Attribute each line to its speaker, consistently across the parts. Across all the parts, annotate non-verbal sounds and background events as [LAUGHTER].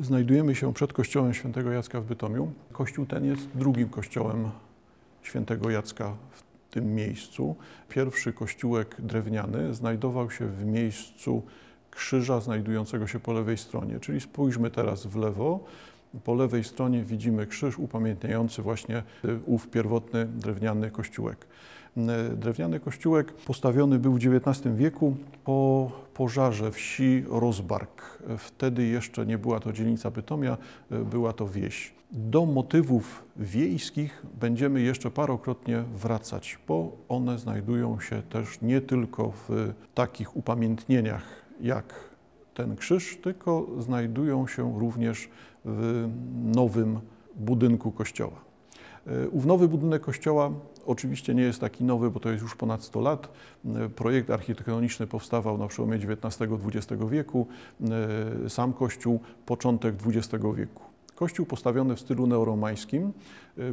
Speaker 1: Znajdujemy się przed kościołem świętego Jacka w Bytomiu. Kościół ten jest drugim kościołem świętego Jacka w tym miejscu. Pierwszy kościółek drewniany znajdował się w miejscu krzyża znajdującego się po lewej stronie. Czyli spójrzmy teraz w lewo. Po lewej stronie widzimy krzyż upamiętniający właśnie ów pierwotny drewniany kościółek. Drewniany kościółek postawiony był w XIX wieku po pożarze wsi Rozbark. Wtedy jeszcze nie była to dzielnica Bytomia, była to wieś. Do motywów wiejskich będziemy jeszcze parokrotnie wracać, bo one znajdują się też nie tylko w takich upamiętnieniach jak ten krzyż, tylko znajdują się również w nowym budynku kościoła. Ów nowy budynek kościoła oczywiście nie jest taki nowy, bo to jest już ponad 100 lat. Projekt architektoniczny powstawał na przełomie XIX-XX wieku, sam kościół początek XX wieku. Kościół postawiony w stylu neoromańskim.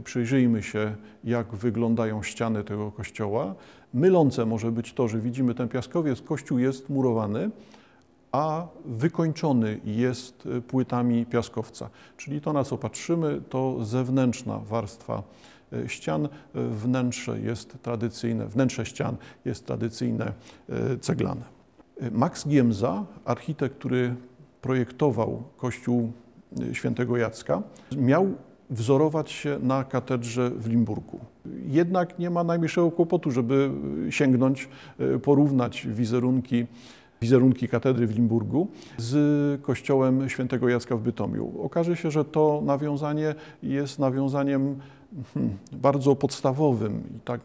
Speaker 1: Przyjrzyjmy się, jak wyglądają ściany tego kościoła. Mylące może być to, że widzimy ten piaskowiec. Kościół jest murowany, a wykończony jest płytami piaskowca. Czyli to, na co patrzymy, to zewnętrzna warstwa ścian. Wnętrze jest tradycyjne, wnętrze ścian jest tradycyjne, ceglane. Max Giemza, architekt, który projektował kościół świętego Jacka, miał wzorować się na katedrze w Limburgu. Jednak nie ma najmniejszego kłopotu, żeby sięgnąć, porównać wizerunki wizerunki katedry w Limburgu z kościołem świętego Jacka w Bytomiu. Okaże się, że to nawiązanie jest nawiązaniem [LAUGHS] bardzo podstawowym i tak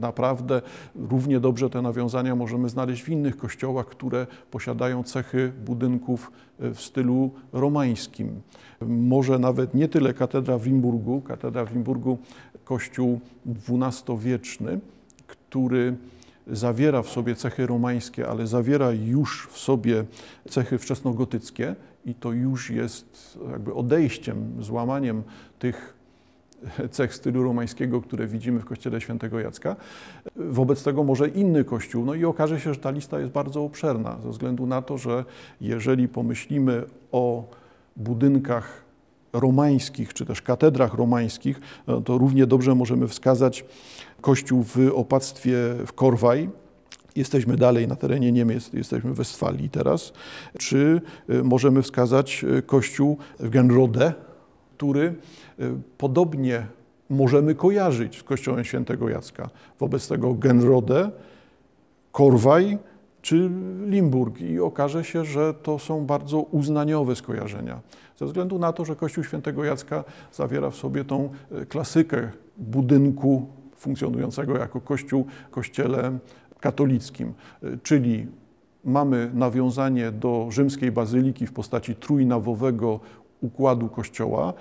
Speaker 1: naprawdę równie dobrze te nawiązania możemy znaleźć w innych kościołach, które posiadają cechy budynków w stylu romańskim. Może nawet nie tyle katedra w katedra w Limburgu kościół XII-wieczny, który zawiera w sobie cechy romańskie, ale zawiera już w sobie cechy wczesnogotyckie i to już jest jakby odejściem, złamaniem tych cech stylu romańskiego, które widzimy w kościele świętego Jacka. Wobec tego może inny kościół. No i okaże się, że ta lista jest bardzo obszerna, ze względu na to, że jeżeli pomyślimy o budynkach romańskich, czy też katedrach romańskich, to równie dobrze możemy wskazać kościół w opactwie w Korwaj, jesteśmy dalej na terenie Niemiec, jesteśmy w Westfalii teraz, czy możemy wskazać kościół w Genrode, który podobnie możemy kojarzyć z kościołem świętego Jacka. Wobec tego Genrode, Korwaj czy Limburg i okaże się, że to są bardzo uznaniowe skojarzenia. Ze względu na to, że Kościół Świętego Jacka zawiera w sobie tą klasykę budynku funkcjonującego jako kościół kościele katolickim, czyli mamy nawiązanie do rzymskiej bazyliki w postaci trójnawowego układu kościoła.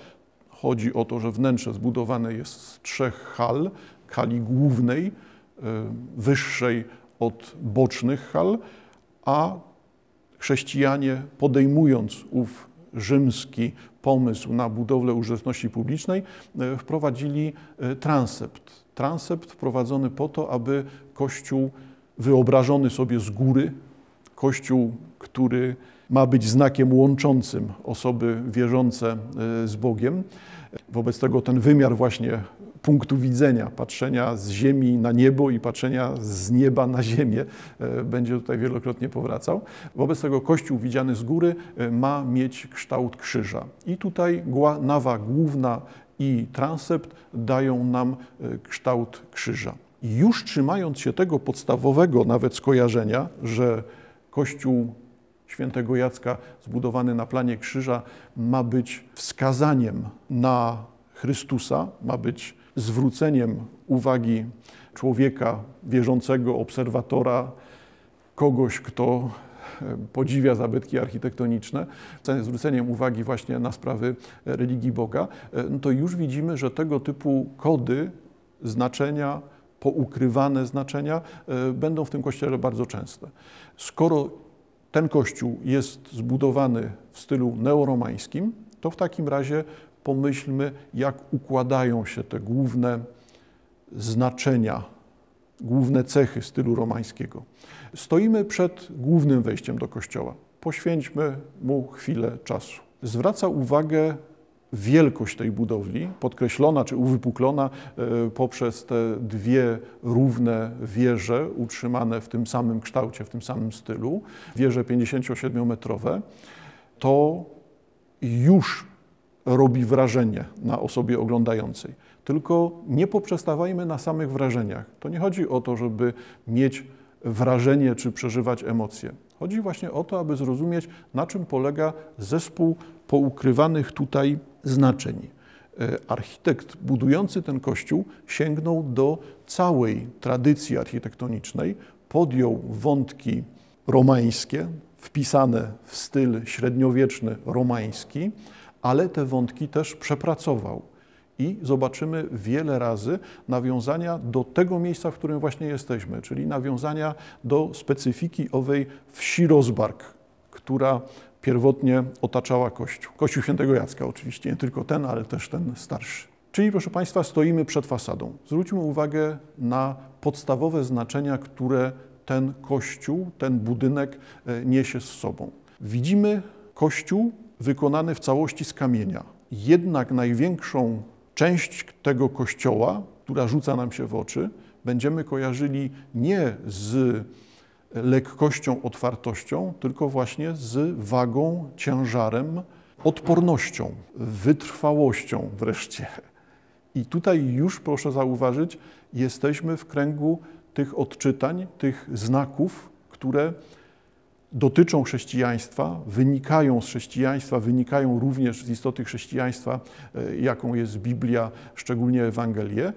Speaker 1: Chodzi o to, że wnętrze zbudowane jest z trzech hal, hali głównej, wyższej od bocznych hal, a chrześcijanie podejmując ów rzymski pomysł na budowlę użyteczności publicznej, wprowadzili transept. Transept wprowadzony po to, aby Kościół wyobrażony sobie z góry, Kościół, który ma być znakiem łączącym osoby wierzące z Bogiem. Wobec tego ten wymiar właśnie punktu widzenia, patrzenia z ziemi na niebo i patrzenia z nieba na ziemię będzie tutaj wielokrotnie powracał. Wobec tego Kościół widziany z góry ma mieć kształt krzyża. I tutaj nawa główna i transept dają nam kształt krzyża. I już trzymając się tego podstawowego nawet skojarzenia, że Kościół świętego Jacka zbudowany na planie krzyża ma być wskazaniem na Chrystusa, ma być zwróceniem uwagi człowieka wierzącego, obserwatora, kogoś, kto podziwia zabytki architektoniczne, zwróceniem uwagi właśnie na sprawy religii Boga, no to już widzimy, że tego typu kody, znaczenia, poukrywane znaczenia będą w tym kościele bardzo częste. Skoro ten kościół jest zbudowany w stylu neoromańskim, to w takim razie pomyślmy, jak układają się te główne znaczenia, główne cechy stylu romańskiego. Stoimy przed głównym wejściem do kościoła. Poświęćmy mu chwilę czasu. zwraca uwagę wielkość tej budowli, podkreślona czy uwypuklona e, poprzez te dwie równe wieże utrzymane w tym samym kształcie, w tym samym stylu, wieże 57-metrowe, to już robi wrażenie na osobie oglądającej. Tylko nie poprzestawajmy na samych wrażeniach. To nie chodzi o to, żeby mieć wrażenie czy przeżywać emocje. Chodzi właśnie o to, aby zrozumieć, na czym polega zespół poukrywanych tutaj znaczeń. E, architekt budujący ten kościół sięgnął do całej tradycji architektonicznej, podjął wątki romańskie, wpisane w styl średniowieczny romański, ale te wątki też przepracował. I zobaczymy wiele razy nawiązania do tego miejsca, w którym właśnie jesteśmy, czyli nawiązania do specyfiki owej wsi Rozbark, która pierwotnie otaczała Kościół. Kościół świętego Jacka oczywiście, nie tylko ten, ale też ten starszy. Czyli, proszę Państwa, stoimy przed fasadą. Zwróćmy uwagę na podstawowe znaczenia, które ten kościół, ten budynek e, niesie z sobą. Widzimy kościół wykonany w całości z kamienia. Jednak największą część tego kościoła, która rzuca nam się w oczy, będziemy kojarzyli nie z lekkością, otwartością, tylko właśnie z wagą, ciężarem, odpornością, wytrwałością wreszcie. I tutaj już proszę zauważyć, jesteśmy w kręgu tych odczytań, tych znaków, które dotyczą chrześcijaństwa, wynikają z chrześcijaństwa, wynikają również z istoty chrześcijaństwa, e, jaką jest Biblia, szczególnie Ewangelie,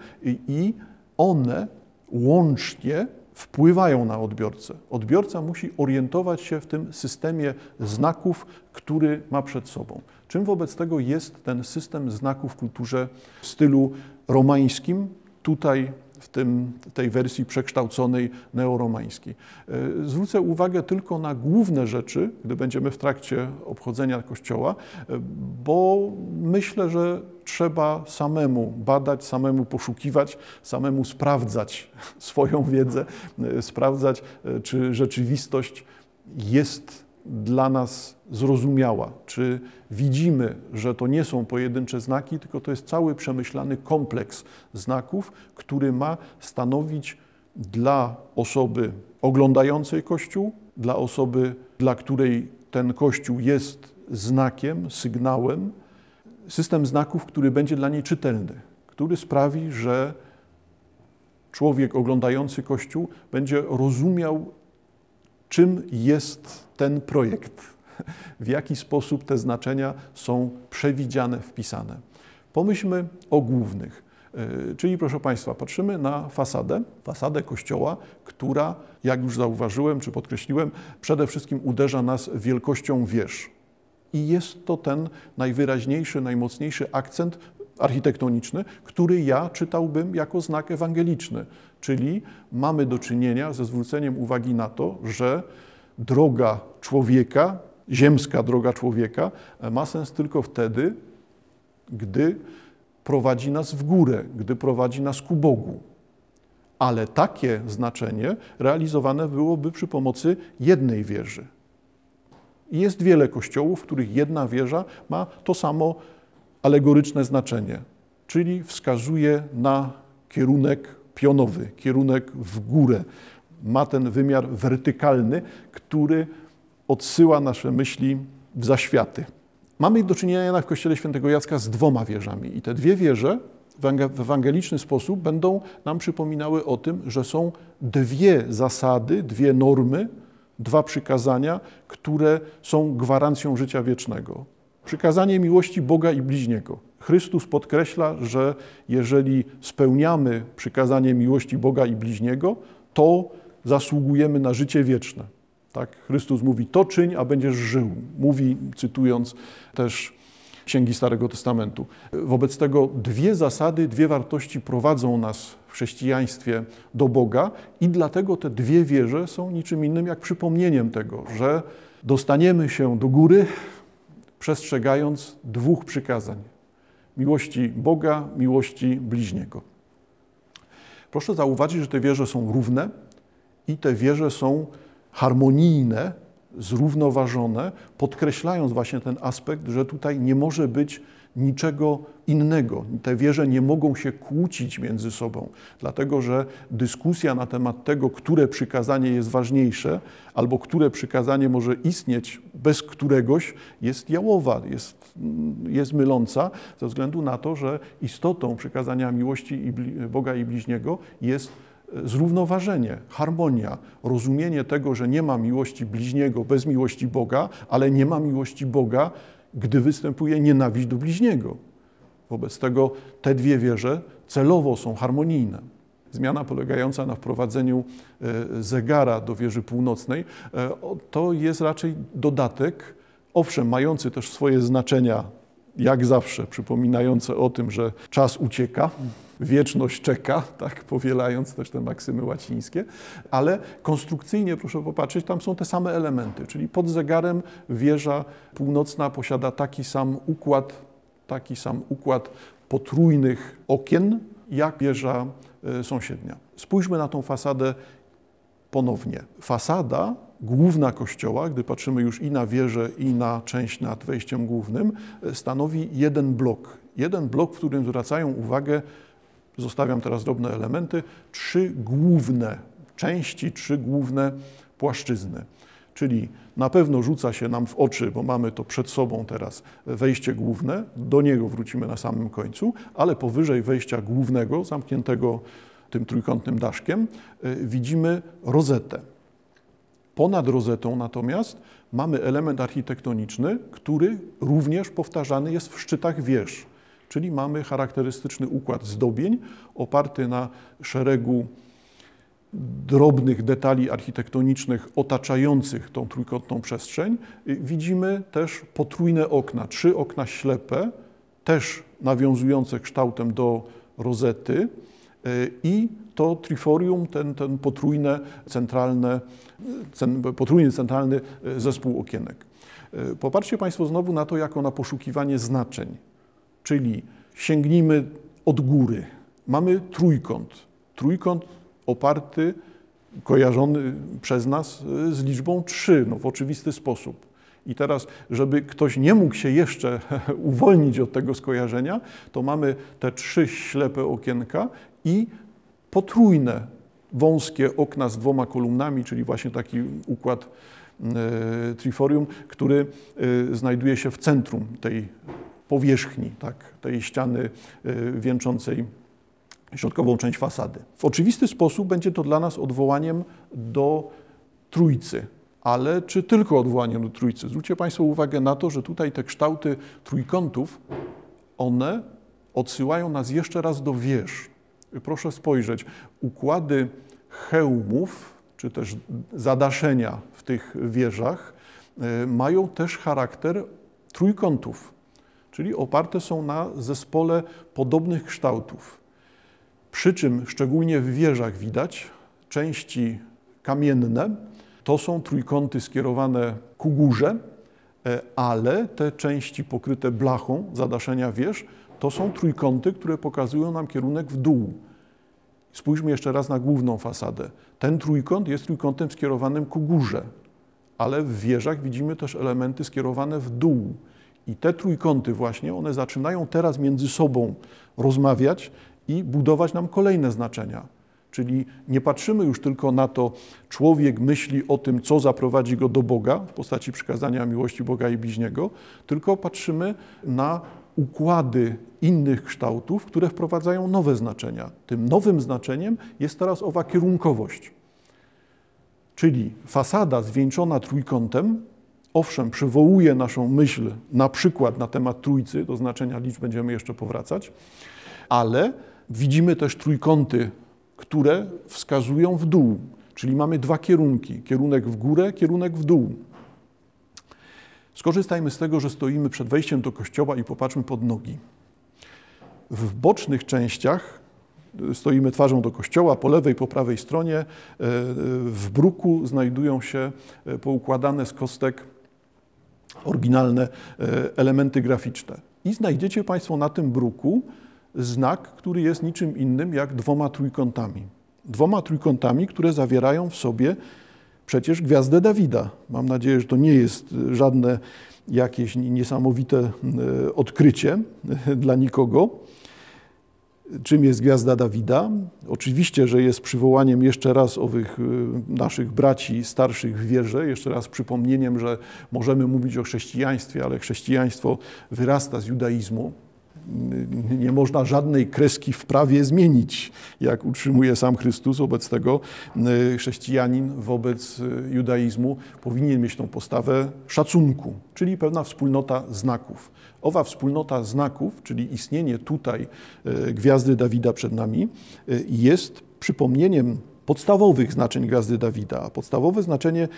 Speaker 1: i one łącznie wpływają na odbiorcę. Odbiorca musi orientować się w tym systemie znaków, który ma przed sobą. Czym wobec tego jest ten system znaków w kulturze w stylu romańskim? Tutaj w tym, tej wersji przekształconej neoromańskiej. E, zwrócę uwagę tylko na główne rzeczy, gdy będziemy w trakcie obchodzenia Kościoła, e, bo myślę, że trzeba samemu badać, samemu poszukiwać, samemu sprawdzać swoją wiedzę, e, sprawdzać, czy rzeczywistość jest dla nas zrozumiała, czy widzimy, że to nie są pojedyncze znaki, tylko to jest cały przemyślany kompleks znaków, który ma stanowić dla osoby oglądającej Kościół, dla osoby, dla której ten Kościół jest znakiem, sygnałem, system znaków, który będzie dla niej czytelny, który sprawi, że człowiek oglądający Kościół będzie rozumiał czym jest ten projekt, w jaki sposób te znaczenia są przewidziane, wpisane. Pomyślmy o głównych. E, czyli, proszę Państwa, patrzymy na fasadę, fasadę kościoła, która, jak już zauważyłem czy podkreśliłem, przede wszystkim uderza nas wielkością wież. I jest to ten najwyraźniejszy, najmocniejszy akcent architektoniczny, który ja czytałbym jako znak ewangeliczny. Czyli mamy do czynienia ze zwróceniem uwagi na to, że droga człowieka, ziemska droga człowieka, ma sens tylko wtedy, gdy prowadzi nas w górę, gdy prowadzi nas ku Bogu. Ale takie znaczenie realizowane byłoby przy pomocy jednej wieży. Jest wiele kościołów, w których jedna wieża ma to samo alegoryczne znaczenie, czyli wskazuje na kierunek pionowy, kierunek w górę. Ma ten wymiar wertykalny, który odsyła nasze myśli w zaświaty. Mamy do czynienia w kościele świętego Jacka z dwoma wieżami i te dwie wieże w ewangeliczny sposób będą nam przypominały o tym, że są dwie zasady, dwie normy, dwa przykazania, które są gwarancją życia wiecznego. Przykazanie miłości Boga i bliźniego. Chrystus podkreśla, że jeżeli spełniamy przykazanie miłości Boga i bliźniego, to zasługujemy na życie wieczne. Tak? Chrystus mówi, to czyń, a będziesz żył. Mówi, cytując też księgi Starego Testamentu. Wobec tego dwie zasady, dwie wartości prowadzą nas w chrześcijaństwie do Boga i dlatego te dwie wieże są niczym innym jak przypomnieniem tego, że dostaniemy się do góry, przestrzegając dwóch przykazań: miłości Boga, miłości bliźniego. Proszę zauważyć, że te wieże są równe i te wieże są harmonijne zrównoważone, podkreślając właśnie ten aspekt, że tutaj nie może być niczego innego. Te wieże nie mogą się kłócić między sobą, dlatego że dyskusja na temat tego, które przykazanie jest ważniejsze, albo które przykazanie może istnieć bez któregoś, jest jałowa, jest, jest myląca, ze względu na to, że istotą przykazania miłości i Boga i bliźniego jest zrównoważenie, harmonia, rozumienie tego, że nie ma miłości bliźniego bez miłości Boga, ale nie ma miłości Boga, gdy występuje nienawiść do bliźniego. Wobec tego te dwie wieże celowo są harmonijne. Zmiana polegająca na wprowadzeniu e, zegara do wieży północnej e, to jest raczej dodatek, owszem, mający też swoje znaczenia, jak zawsze, przypominające o tym, że czas ucieka, wieczność czeka, tak, powielając też te maksymy łacińskie, ale konstrukcyjnie, proszę popatrzeć, tam są te same elementy, czyli pod zegarem wieża północna posiada taki sam układ, taki sam układ potrójnych okien, jak wieża e, sąsiednia. Spójrzmy na tą fasadę ponownie. Fasada główna kościoła, gdy patrzymy już i na wieżę, i na część nad wejściem głównym, e, stanowi jeden blok. Jeden blok, w którym zwracają uwagę zostawiam teraz drobne elementy, trzy główne części, trzy główne płaszczyzny. Czyli na pewno rzuca się nam w oczy, bo mamy to przed sobą teraz, wejście główne, do niego wrócimy na samym końcu, ale powyżej wejścia głównego, zamkniętego tym trójkątnym daszkiem, y, widzimy rozetę. Ponad rozetą natomiast mamy element architektoniczny, który również powtarzany jest w szczytach wież. Czyli mamy charakterystyczny układ zdobień oparty na szeregu drobnych detali architektonicznych otaczających tą trójkątną przestrzeń. Widzimy też potrójne okna, trzy okna ślepe, też nawiązujące kształtem do rozety i to triforium, ten, ten potrójne, centralne, potrójny centralny zespół okienek. Popatrzcie Państwo znowu na to jako na poszukiwanie znaczeń. Czyli sięgnijmy od góry. Mamy trójkąt. Trójkąt oparty, kojarzony przez nas z liczbą 3, no w oczywisty sposób. I teraz, żeby ktoś nie mógł się jeszcze [LAUGHS] uwolnić od tego skojarzenia, to mamy te trzy ślepe okienka i potrójne, wąskie okna z dwoma kolumnami, czyli właśnie taki układ e, triforium, który e, znajduje się w centrum tej powierzchni tak, tej ściany y, wieńczącej środkową część fasady. W oczywisty sposób będzie to dla nas odwołaniem do Trójcy. Ale czy tylko odwołaniem do Trójcy? Zwróćcie Państwo uwagę na to, że tutaj te kształty trójkątów, one odsyłają nas jeszcze raz do wież. Proszę spojrzeć, układy hełmów, czy też zadaszenia w tych wieżach y, mają też charakter trójkątów czyli oparte są na zespole podobnych kształtów. Przy czym szczególnie w wieżach widać części kamienne, to są trójkąty skierowane ku górze, e, ale te części pokryte blachą zadaszenia wież to są trójkąty, które pokazują nam kierunek w dół. Spójrzmy jeszcze raz na główną fasadę. Ten trójkąt jest trójkątem skierowanym ku górze, ale w wieżach widzimy też elementy skierowane w dół. I te trójkąty właśnie, one zaczynają teraz między sobą rozmawiać i budować nam kolejne znaczenia. Czyli nie patrzymy już tylko na to, człowiek myśli o tym, co zaprowadzi go do Boga w postaci przykazania miłości Boga i bliźniego, tylko patrzymy na układy innych kształtów, które wprowadzają nowe znaczenia. Tym nowym znaczeniem jest teraz owa kierunkowość. Czyli fasada zwieńczona trójkątem owszem, przywołuje naszą myśl na przykład na temat trójcy, do znaczenia liczb będziemy jeszcze powracać, ale widzimy też trójkąty, które wskazują w dół, czyli mamy dwa kierunki, kierunek w górę, kierunek w dół. Skorzystajmy z tego, że stoimy przed wejściem do kościoła i popatrzmy pod nogi. W bocznych częściach stoimy twarzą do kościoła, po lewej, po prawej stronie e, w bruku znajdują się e, poukładane z kostek oryginalne e, elementy graficzne. I znajdziecie Państwo na tym bruku znak, który jest niczym innym jak dwoma trójkątami. Dwoma trójkątami, które zawierają w sobie przecież gwiazdę Dawida. Mam nadzieję, że to nie jest żadne jakieś niesamowite e, odkrycie [LAUGHS] dla nikogo. Czym jest gwiazda Dawida? Oczywiście, że jest przywołaniem jeszcze raz owych e, naszych braci starszych w wierze, jeszcze raz przypomnieniem, że możemy mówić o chrześcijaństwie, ale chrześcijaństwo wyrasta z judaizmu nie można żadnej kreski w prawie zmienić, jak utrzymuje sam Chrystus. Wobec tego y, chrześcijanin wobec y, judaizmu powinien mieć tą postawę szacunku, czyli pewna wspólnota znaków. Owa wspólnota znaków, czyli istnienie tutaj y, gwiazdy Dawida przed nami, jest przypomnieniem podstawowych znaczeń Gwiazdy Dawida. A podstawowe znaczenie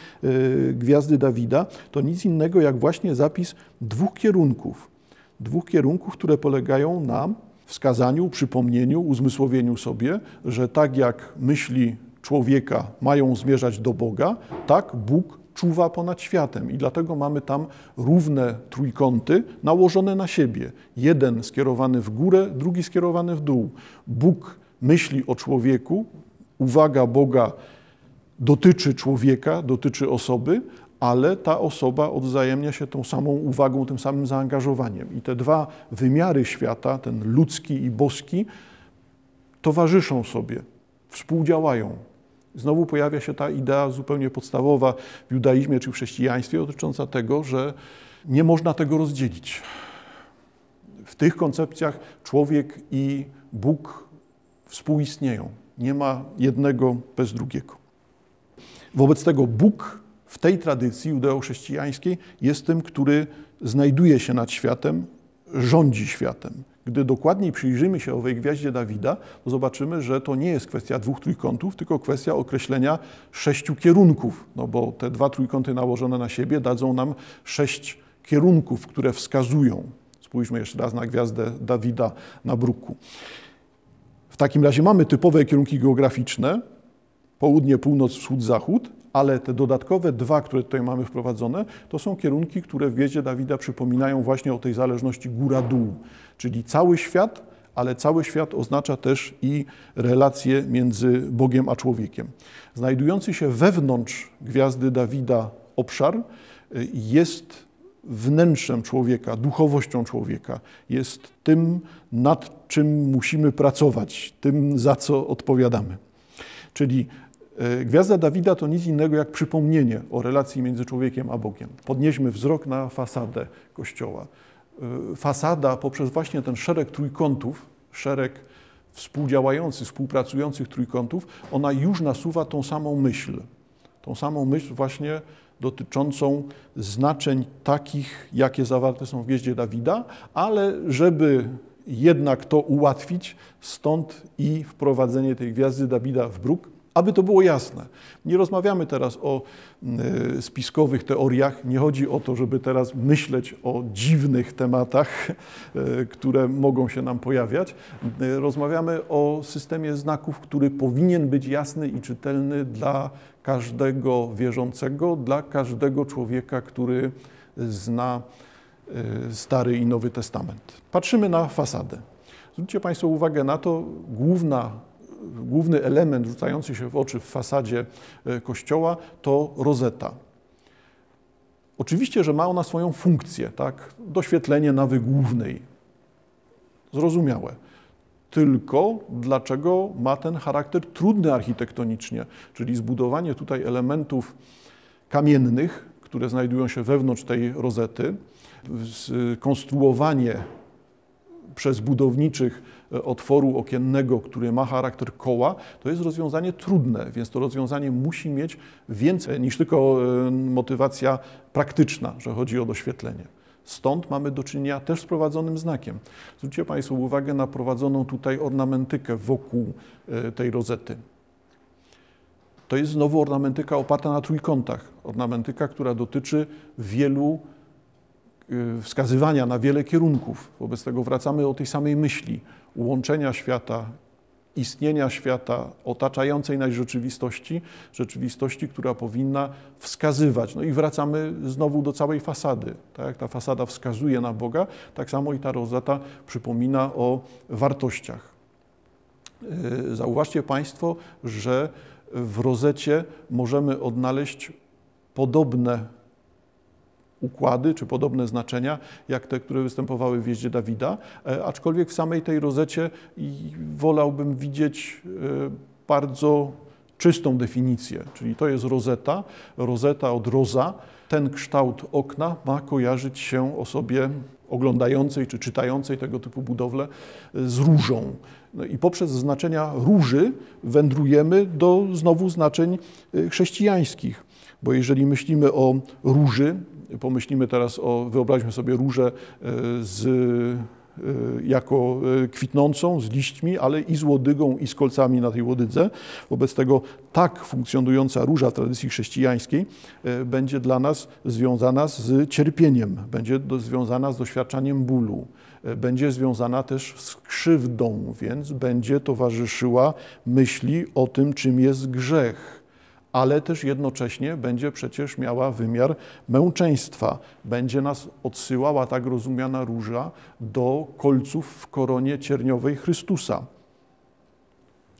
Speaker 1: Gwiazdy Dawida to nic innego jak właśnie zapis dwóch kierunków dwóch kierunków, które polegają na wskazaniu, przypomnieniu, uzmysłowieniu sobie, że tak jak myśli człowieka mają zmierzać do Boga, tak Bóg czuwa ponad światem i dlatego mamy tam równe trójkąty nałożone na siebie. Jeden skierowany w górę, drugi skierowany w dół. Bóg myśli o człowieku, uwaga Boga dotyczy człowieka, dotyczy osoby, ale ta osoba odwzajemnia się tą samą uwagą, tym samym zaangażowaniem. I te dwa wymiary świata, ten ludzki i boski, towarzyszą sobie, współdziałają. Znowu pojawia się ta idea zupełnie podstawowa w judaizmie czy w chrześcijaństwie dotycząca tego, że nie można tego rozdzielić. W tych koncepcjach człowiek i Bóg współistnieją. Nie ma jednego bez drugiego. Wobec tego Bóg w tej tradycji judeo-chrześcijańskiej jest tym, który znajduje się nad światem, rządzi światem. Gdy dokładniej przyjrzymy się owej gwiaździe Dawida, to zobaczymy, że to nie jest kwestia dwóch trójkątów, tylko kwestia określenia sześciu kierunków, no bo te dwa trójkąty nałożone na siebie dadzą nam sześć kierunków, które wskazują. Spójrzmy jeszcze raz na gwiazdę Dawida na bruku. W takim razie mamy typowe kierunki geograficzne, południe, północ, wschód, zachód, ale te dodatkowe dwa, które tutaj mamy wprowadzone, to są kierunki, które w Gwieździe Dawida przypominają właśnie o tej zależności góra-dół, czyli cały świat, ale cały świat oznacza też i relacje między Bogiem a człowiekiem. Znajdujący się wewnątrz Gwiazdy Dawida obszar y, jest wnętrzem człowieka, duchowością człowieka, jest tym, nad czym musimy pracować, tym, za co odpowiadamy. Czyli Gwiazda Dawida to nic innego jak przypomnienie o relacji między człowiekiem a Bogiem. Podnieśmy wzrok na fasadę kościoła. E, fasada poprzez właśnie ten szereg trójkątów, szereg współdziałających, współpracujących trójkątów, ona już nasuwa tą samą myśl. Tą samą myśl właśnie dotyczącą znaczeń takich, jakie zawarte są w Gwieździe Dawida, ale żeby jednak to ułatwić, stąd i wprowadzenie tej Gwiazdy Dawida w bruk, aby to było jasne. Nie rozmawiamy teraz o e, spiskowych teoriach. Nie chodzi o to, żeby teraz myśleć o dziwnych tematach, e, [LAUGHS] które mogą się nam pojawiać. E, rozmawiamy o systemie znaków, który powinien być jasny i czytelny dla każdego wierzącego, dla każdego człowieka, który zna Stary i Nowy Testament. Patrzymy na fasadę. Zwróćcie Państwo uwagę na to, główna główny element rzucający się w oczy w fasadzie e, kościoła to rozeta. Oczywiście, że ma ona swoją funkcję, tak? doświetlenie nawy głównej. Zrozumiałe. Tylko dlaczego ma ten charakter trudny architektonicznie, czyli zbudowanie tutaj elementów kamiennych, które znajdują się wewnątrz tej rozety, skonstruowanie przez budowniczych otworu okiennego, który ma charakter koła, to jest rozwiązanie trudne, więc to rozwiązanie musi mieć więcej niż tylko e, motywacja praktyczna, że chodzi o doświetlenie. Stąd mamy do czynienia też z prowadzonym znakiem. Zwróćcie Państwo uwagę na prowadzoną tutaj ornamentykę wokół e, tej rozety. To jest znowu ornamentyka oparta na trójkątach. Ornamentyka, która dotyczy wielu wskazywania na wiele kierunków. Wobec tego wracamy o tej samej myśli łączenia świata, istnienia świata, otaczającej nas rzeczywistości, rzeczywistości, która powinna wskazywać. No i wracamy znowu do całej fasady. Tak ta fasada wskazuje na Boga, tak samo i ta rozeta przypomina o wartościach. Y, zauważcie Państwo, że w rozecie możemy odnaleźć podobne układy czy podobne znaczenia, jak te, które występowały w jeździe Dawida, e, aczkolwiek w samej tej rozecie wolałbym widzieć e, bardzo czystą definicję, czyli to jest rozeta, rozeta od roza. Ten kształt okna ma kojarzyć się osobie oglądającej czy czytającej tego typu budowlę z różą. No i poprzez znaczenia róży wędrujemy do znowu znaczeń chrześcijańskich, bo jeżeli myślimy o róży, pomyślimy teraz o, wyobraźmy sobie różę y, z Y, jako y, kwitnącą, z liśćmi, ale i z łodygą, i z kolcami na tej łodydze. Wobec tego tak funkcjonująca róża tradycji chrześcijańskiej będzie dla nas związana z cierpieniem, będzie związana z doświadczaniem bólu, będzie związana też z krzywdą, więc będzie towarzyszyła myśli o tym, czym jest grzech ale też jednocześnie będzie przecież miała wymiar męczeństwa. Będzie nas odsyłała tak rozumiana róża do kolców w koronie cierniowej Chrystusa.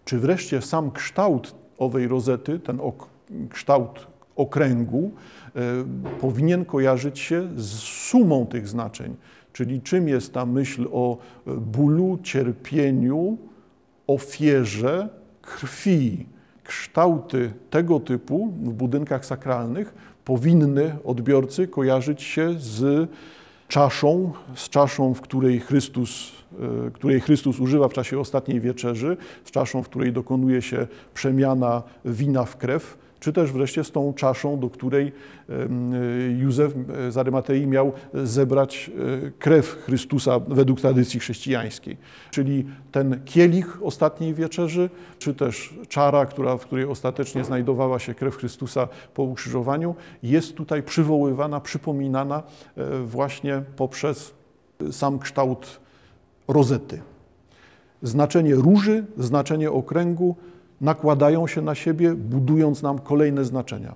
Speaker 1: Czy wreszcie sam kształt owej rozety, ten ok kształt okręgu, y, powinien kojarzyć się z sumą tych znaczeń, czyli czym jest ta myśl o bólu, cierpieniu, ofierze, krwi, kształty tego typu w budynkach sakralnych powinny odbiorcy kojarzyć się z czaszą, z czaszą, w której Chrystus, e, której Chrystus używa w czasie ostatniej wieczerzy, z czaszą, w której dokonuje się przemiana wina w krew, czy też wreszcie z tą czaszą, do której Józef z Arymatei miał zebrać e, krew Chrystusa według tradycji chrześcijańskiej. Czyli ten kielich ostatniej wieczerzy, czy też czara, która, w której ostatecznie znajdowała się krew Chrystusa po ukrzyżowaniu, jest tutaj przywoływana, przypominana e, właśnie poprzez sam kształt rozety. Znaczenie róży, znaczenie okręgu, nakładają się na siebie, budując nam kolejne znaczenia.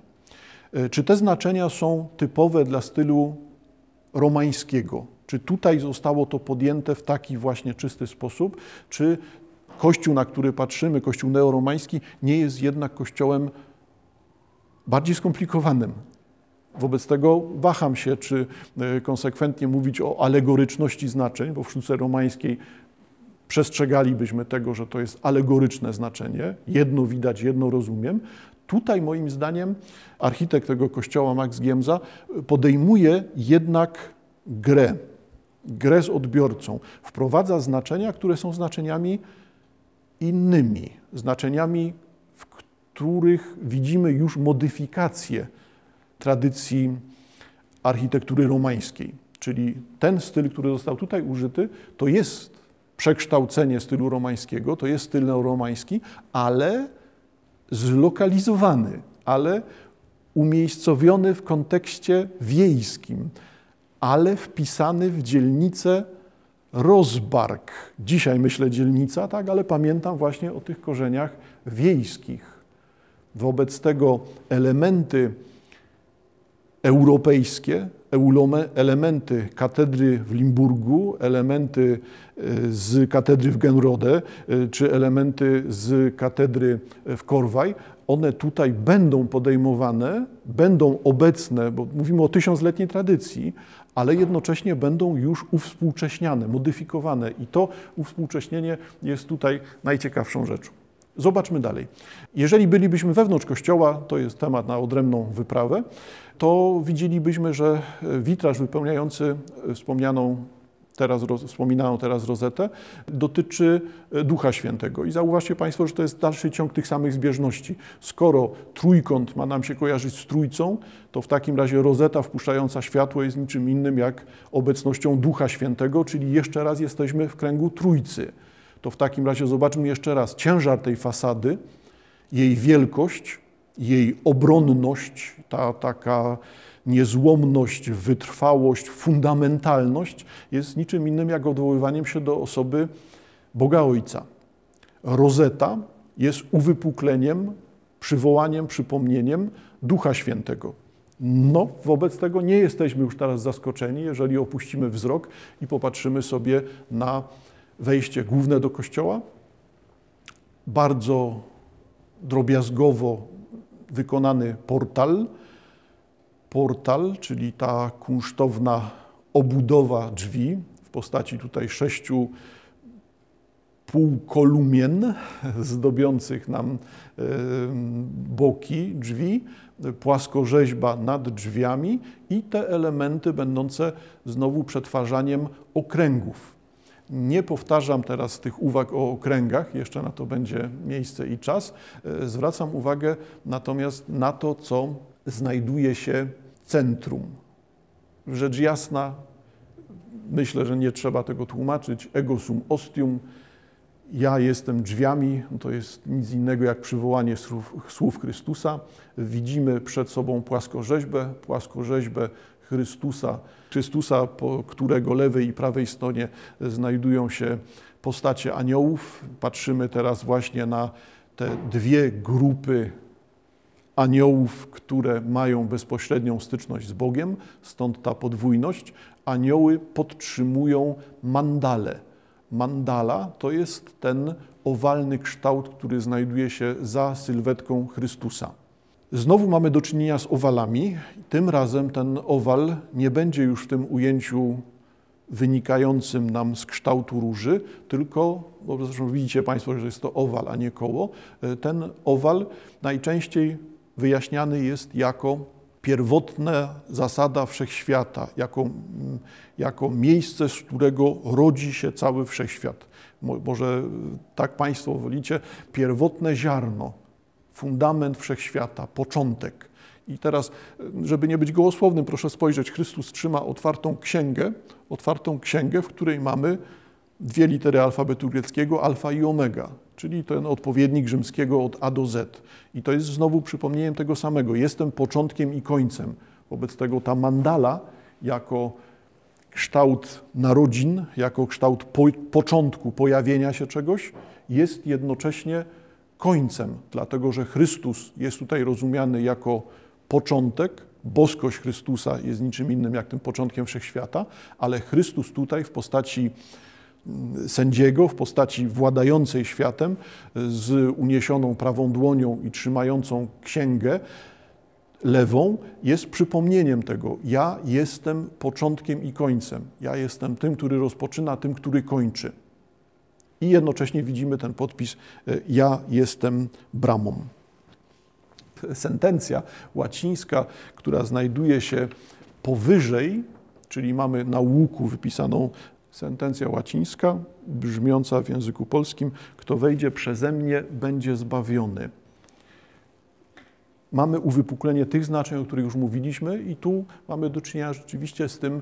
Speaker 1: E, czy te znaczenia są typowe dla stylu romańskiego? Czy tutaj zostało to podjęte w taki właśnie czysty sposób? Czy kościół, na który patrzymy, kościół neoromański, nie jest jednak kościołem bardziej skomplikowanym? Wobec tego waham się, czy e, konsekwentnie mówić o alegoryczności znaczeń, bo w sztuce romańskiej przestrzegalibyśmy tego, że to jest alegoryczne znaczenie, jedno widać, jedno rozumiem. Tutaj moim zdaniem architekt tego kościoła Max Giemza podejmuje jednak grę, grę z odbiorcą. Wprowadza znaczenia, które są znaczeniami innymi, znaczeniami, w których widzimy już modyfikację tradycji architektury romańskiej. Czyli ten styl, który został tutaj użyty, to jest przekształcenie stylu romańskiego, to jest styl neoromański, ale zlokalizowany, ale umiejscowiony w kontekście wiejskim, ale wpisany w dzielnicę Rozbark. Dzisiaj myślę dzielnica, tak, ale pamiętam właśnie o tych korzeniach wiejskich. Wobec tego elementy europejskie, elementy katedry w Limburgu, elementy e, z katedry w Genrode, e, czy elementy z katedry w Korwaj, one tutaj będą podejmowane, będą obecne, bo mówimy o tysiącletniej tradycji, ale jednocześnie będą już uwspółcześniane, modyfikowane i to uwspółcześnienie jest tutaj najciekawszą rzeczą. Zobaczmy dalej. Jeżeli bylibyśmy wewnątrz kościoła, to jest temat na odrębną wyprawę, to widzielibyśmy, że witraż wypełniający wspomnianą teraz, wspominaną teraz rozetę, dotyczy Ducha Świętego. I zauważcie Państwo, że to jest dalszy ciąg tych samych zbieżności. Skoro trójkąt ma nam się kojarzyć z trójcą, to w takim razie rozeta wpuszczająca światło jest niczym innym jak obecnością Ducha Świętego, czyli jeszcze raz jesteśmy w kręgu trójcy to w takim razie zobaczmy jeszcze raz ciężar tej fasady, jej wielkość, jej obronność, ta taka niezłomność, wytrwałość, fundamentalność jest niczym innym jak odwoływaniem się do osoby Boga Ojca. Rozeta jest uwypukleniem, przywołaniem, przypomnieniem Ducha Świętego. No, wobec tego nie jesteśmy już teraz zaskoczeni, jeżeli opuścimy wzrok i popatrzymy sobie na wejście główne do kościoła, bardzo drobiazgowo wykonany portal. Portal, czyli ta kunsztowna obudowa drzwi w postaci tutaj sześciu półkolumien zdobiących nam e, boki drzwi, płaskorzeźba nad drzwiami i te elementy będące znowu przetwarzaniem okręgów. Nie powtarzam teraz tych uwag o okręgach, jeszcze na to będzie miejsce i czas. E, zwracam uwagę natomiast na to, co znajduje się w centrum. Rzecz jasna, myślę, że nie trzeba tego tłumaczyć, ego sum ostium, ja jestem drzwiami, to jest nic innego jak przywołanie słów, słów Chrystusa. Widzimy przed sobą płaskorzeźbę, płaskorzeźbę Chrystusa, Chrystusa, po którego lewej i prawej stronie znajdują się postacie aniołów. Patrzymy teraz właśnie na te dwie grupy aniołów, które mają bezpośrednią styczność z Bogiem, stąd ta podwójność. Anioły podtrzymują mandale mandala to jest ten owalny kształt, który znajduje się za sylwetką Chrystusa. Znowu mamy do czynienia z owalami. Tym razem ten owal nie będzie już w tym ujęciu wynikającym nam z kształtu róży, tylko, bo zresztą widzicie Państwo, że jest to owal, a nie koło. Ten owal najczęściej wyjaśniany jest jako pierwotna zasada wszechświata, jako, jako miejsce, z którego rodzi się cały wszechświat. Może tak Państwo wolicie, pierwotne ziarno, fundament wszechświata, początek. I teraz, żeby nie być gołosłownym, proszę spojrzeć, Chrystus trzyma otwartą księgę, otwartą księgę, w której mamy dwie litery alfabetu greckiego, alfa i omega, czyli ten odpowiednik rzymskiego od A do Z. I to jest znowu przypomnieniem tego samego. Jestem początkiem i końcem. Wobec tego ta mandala jako kształt narodzin, jako kształt po, początku pojawienia się czegoś, jest jednocześnie końcem, dlatego że Chrystus jest tutaj rozumiany jako początek, boskość Chrystusa jest niczym innym jak tym początkiem wszechświata, ale Chrystus tutaj w postaci sędziego w postaci władającej światem z uniesioną prawą dłonią i trzymającą księgę lewą jest przypomnieniem tego. Ja jestem początkiem i końcem. Ja jestem tym, który rozpoczyna, tym, który kończy. I jednocześnie widzimy ten podpis: e, Ja jestem bramą. Sentencja łacińska, która znajduje się powyżej, czyli mamy na łuku wypisaną sentencja łacińska, brzmiąca w języku polskim: Kto wejdzie przeze mnie, będzie zbawiony. Mamy uwypuklenie tych znaczeń, o których już mówiliśmy, i tu mamy do czynienia rzeczywiście z tym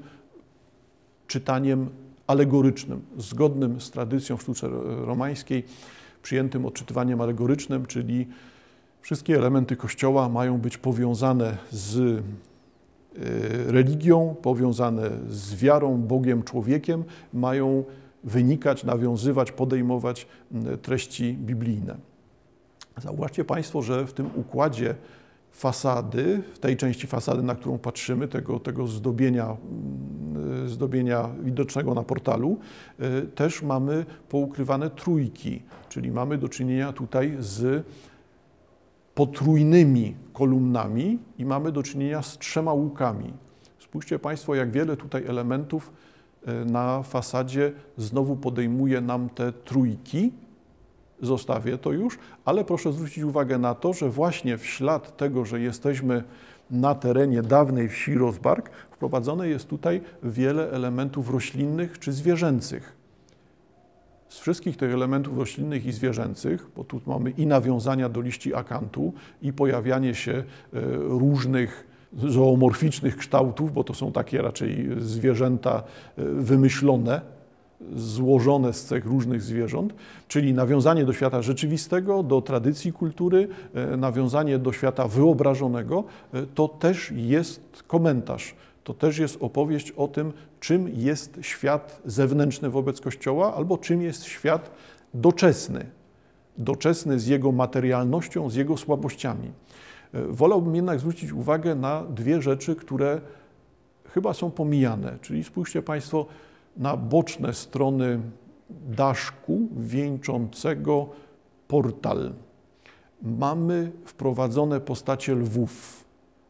Speaker 1: czytaniem alegorycznym, zgodnym z tradycją w sztuce romańskiej, przyjętym odczytywaniem alegorycznym, czyli wszystkie elementy Kościoła mają być powiązane z Y, religią, powiązane z wiarą, Bogiem, człowiekiem, mają wynikać, nawiązywać, podejmować treści biblijne. Zauważcie Państwo, że w tym układzie fasady, tej części fasady, na którą patrzymy, tego, tego zdobienia, y, zdobienia widocznego na portalu, też mamy poukrywane trójki, czyli mamy do czynienia tutaj z potrójnymi kolumnami i mamy do czynienia z trzema łukami. Spójrzcie Państwo, jak wiele tutaj elementów e, na fasadzie znowu podejmuje nam te trójki. Zostawię to już, ale proszę zwrócić uwagę na to, że właśnie w ślad tego, że jesteśmy na terenie dawnej wsi Rozbark, wprowadzone jest tutaj wiele elementów roślinnych czy zwierzęcych. Z wszystkich tych elementów roślinnych i zwierzęcych, bo tu mamy i nawiązania do liści akantu, i pojawianie się e, różnych zoomorficznych kształtów, bo to są takie raczej zwierzęta e, wymyślone, złożone z cech różnych zwierząt, czyli nawiązanie do świata rzeczywistego, do tradycji kultury, e, nawiązanie do świata wyobrażonego, to też jest komentarz to też jest opowieść o tym, czym jest świat zewnętrzny wobec Kościoła, albo czym jest świat doczesny. Doczesny z jego materialnością, z jego słabościami. E, wolałbym jednak zwrócić uwagę na dwie rzeczy, które chyba są pomijane. Czyli spójrzcie Państwo na boczne strony daszku wieńczącego portal. mamy wprowadzone postacie lwów.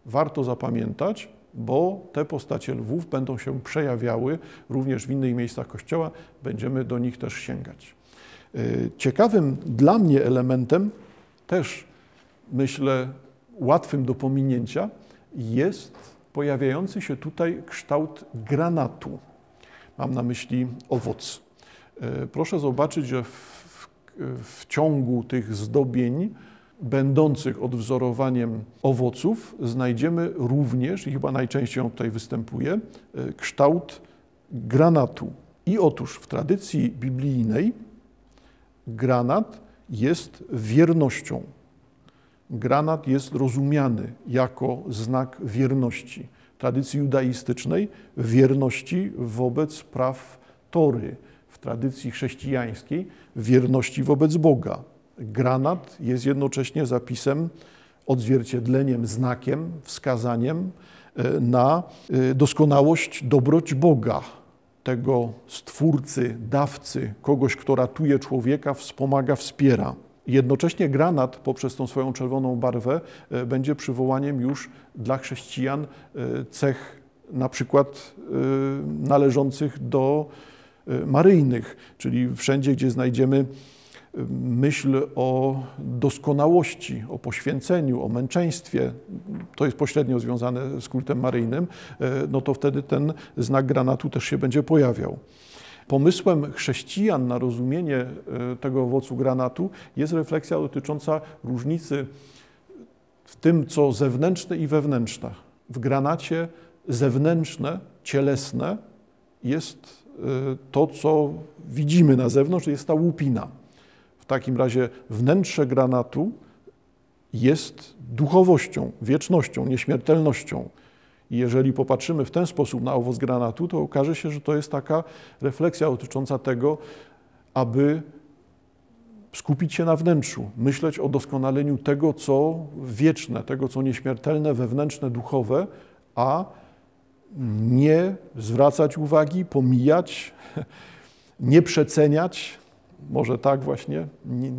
Speaker 1: Warto zapamiętać, bo te postacie lwów będą się przejawiały również w innych miejscach Kościoła, będziemy do nich też sięgać. Y, ciekawym dla mnie elementem, też myślę łatwym do pominięcia, jest pojawiający się tutaj kształt granatu. Mam na myśli owoc. Y, proszę zobaczyć, że w, w ciągu tych zdobień, będących odwzorowaniem owoców, znajdziemy również, i chyba najczęściej on tutaj występuje, y, kształt granatu. I otóż w tradycji biblijnej granat jest wiernością. Granat jest rozumiany jako znak wierności. Tradycji judaistycznej wierności wobec praw Tory, w tradycji chrześcijańskiej wierności wobec Boga. Granat jest jednocześnie zapisem, odzwierciedleniem, znakiem, wskazaniem e, na e, doskonałość, dobroć Boga, tego stwórcy, dawcy, kogoś, kto ratuje człowieka, wspomaga, wspiera. Jednocześnie granat poprzez tą swoją czerwoną barwę e, będzie przywołaniem już dla chrześcijan cech na przykład należących do maryjnych, czyli wszędzie, gdzie znajdziemy myśl o doskonałości, o poświęceniu, o męczeństwie, to jest pośrednio związane z kultem maryjnym, e, no to wtedy ten znak granatu też się będzie pojawiał. Pomysłem chrześcijan na rozumienie e, tego owocu granatu jest refleksja dotycząca różnicy w tym, co zewnętrzne i wewnętrzne. W granacie zewnętrzne, cielesne jest e, to, co widzimy na zewnątrz, jest ta łupina takim razie wnętrze granatu jest duchowością, wiecznością, nieśmiertelnością. I jeżeli popatrzymy w ten sposób na owoc granatu, to okaże się, że to jest taka refleksja dotycząca tego, aby skupić się na wnętrzu, myśleć o doskonaleniu tego, co wieczne, tego, co nieśmiertelne, wewnętrzne, duchowe, a nie zwracać uwagi, pomijać, [LAUGHS] nie przeceniać, może tak właśnie, nie,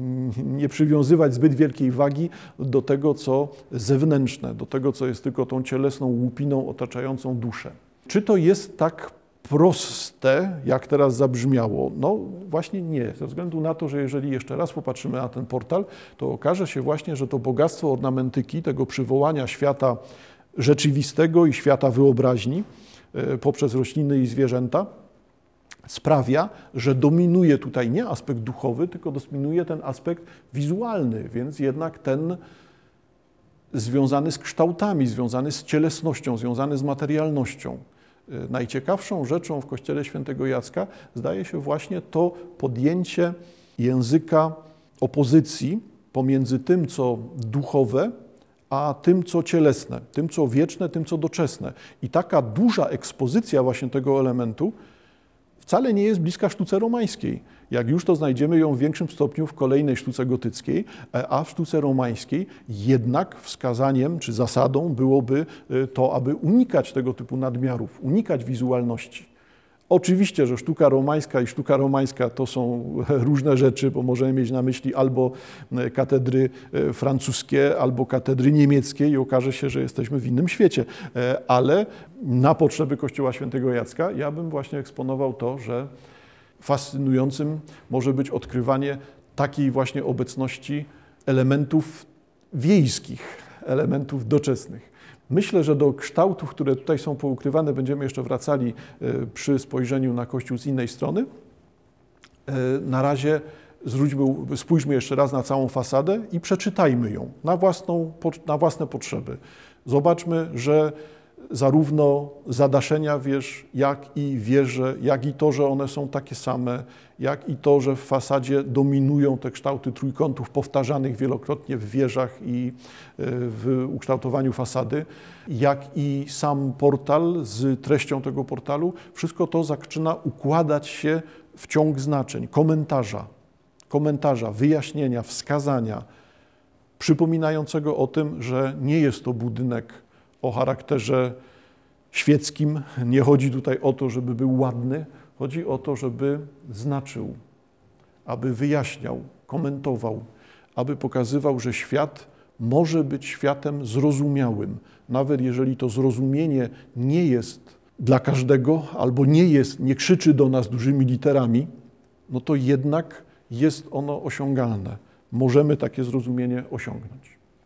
Speaker 1: nie, przywiązywać zbyt wielkiej wagi do tego, co zewnętrzne, do tego, co jest tylko tą cielesną łupiną otaczającą duszę. Czy to jest tak proste, jak teraz zabrzmiało? No właśnie nie, ze względu na to, że jeżeli jeszcze raz popatrzymy na ten portal, to okaże się właśnie, że to bogactwo ornamentyki, tego przywołania świata rzeczywistego i świata wyobraźni e, poprzez rośliny i zwierzęta, sprawia, że dominuje tutaj nie aspekt duchowy, tylko dominuje ten aspekt wizualny, więc jednak ten związany z kształtami, związany z cielesnością, związany z materialnością. Y, najciekawszą rzeczą w Kościele Świętego Jacka zdaje się właśnie to podjęcie języka opozycji pomiędzy tym, co duchowe, a tym, co cielesne, tym, co wieczne, tym, co doczesne. I taka duża ekspozycja właśnie tego elementu wcale nie jest bliska sztuce romańskiej. Jak już to znajdziemy ją w większym stopniu w kolejnej sztuce gotyckiej, e, a w sztuce romańskiej jednak wskazaniem czy zasadą byłoby e, to, aby unikać tego typu nadmiarów, unikać wizualności. Oczywiście, że sztuka romańska i sztuka romańska to są [LAUGHS] różne rzeczy, bo możemy mieć na myśli albo e, katedry e, francuskie, albo katedry niemieckie i okaże się, że jesteśmy w innym świecie. E, ale na potrzeby Kościoła Świętego Jacka ja bym właśnie eksponował to, że fascynującym może być odkrywanie takiej właśnie obecności elementów wiejskich, elementów doczesnych. Myślę, że do kształtów, które tutaj są poukrywane, będziemy jeszcze wracali e, przy spojrzeniu na Kościół z innej strony. E, na razie zwróćmy, spójrzmy jeszcze raz na całą fasadę i przeczytajmy ją na, własną, na własne potrzeby. Zobaczmy, że zarówno zadaszenia wież, jak i wieże, jak i to, że one są takie same, jak i to, że w fasadzie dominują te kształty trójkątów powtarzanych wielokrotnie w wieżach i e, w ukształtowaniu fasady, jak i sam portal z treścią tego portalu, wszystko to zaczyna układać się w ciąg znaczeń, komentarza, komentarza, wyjaśnienia, wskazania, przypominającego o tym, że nie jest to budynek o charakterze świeckim. Nie chodzi tutaj o to, żeby był ładny, chodzi o to, żeby znaczył, aby wyjaśniał, komentował, aby pokazywał, że świat może być światem zrozumiałym, nawet jeżeli to zrozumienie nie jest dla każdego albo nie jest, nie krzyczy do nas dużymi literami, no to jednak jest ono osiągalne. Możemy takie zrozumienie osiągnąć.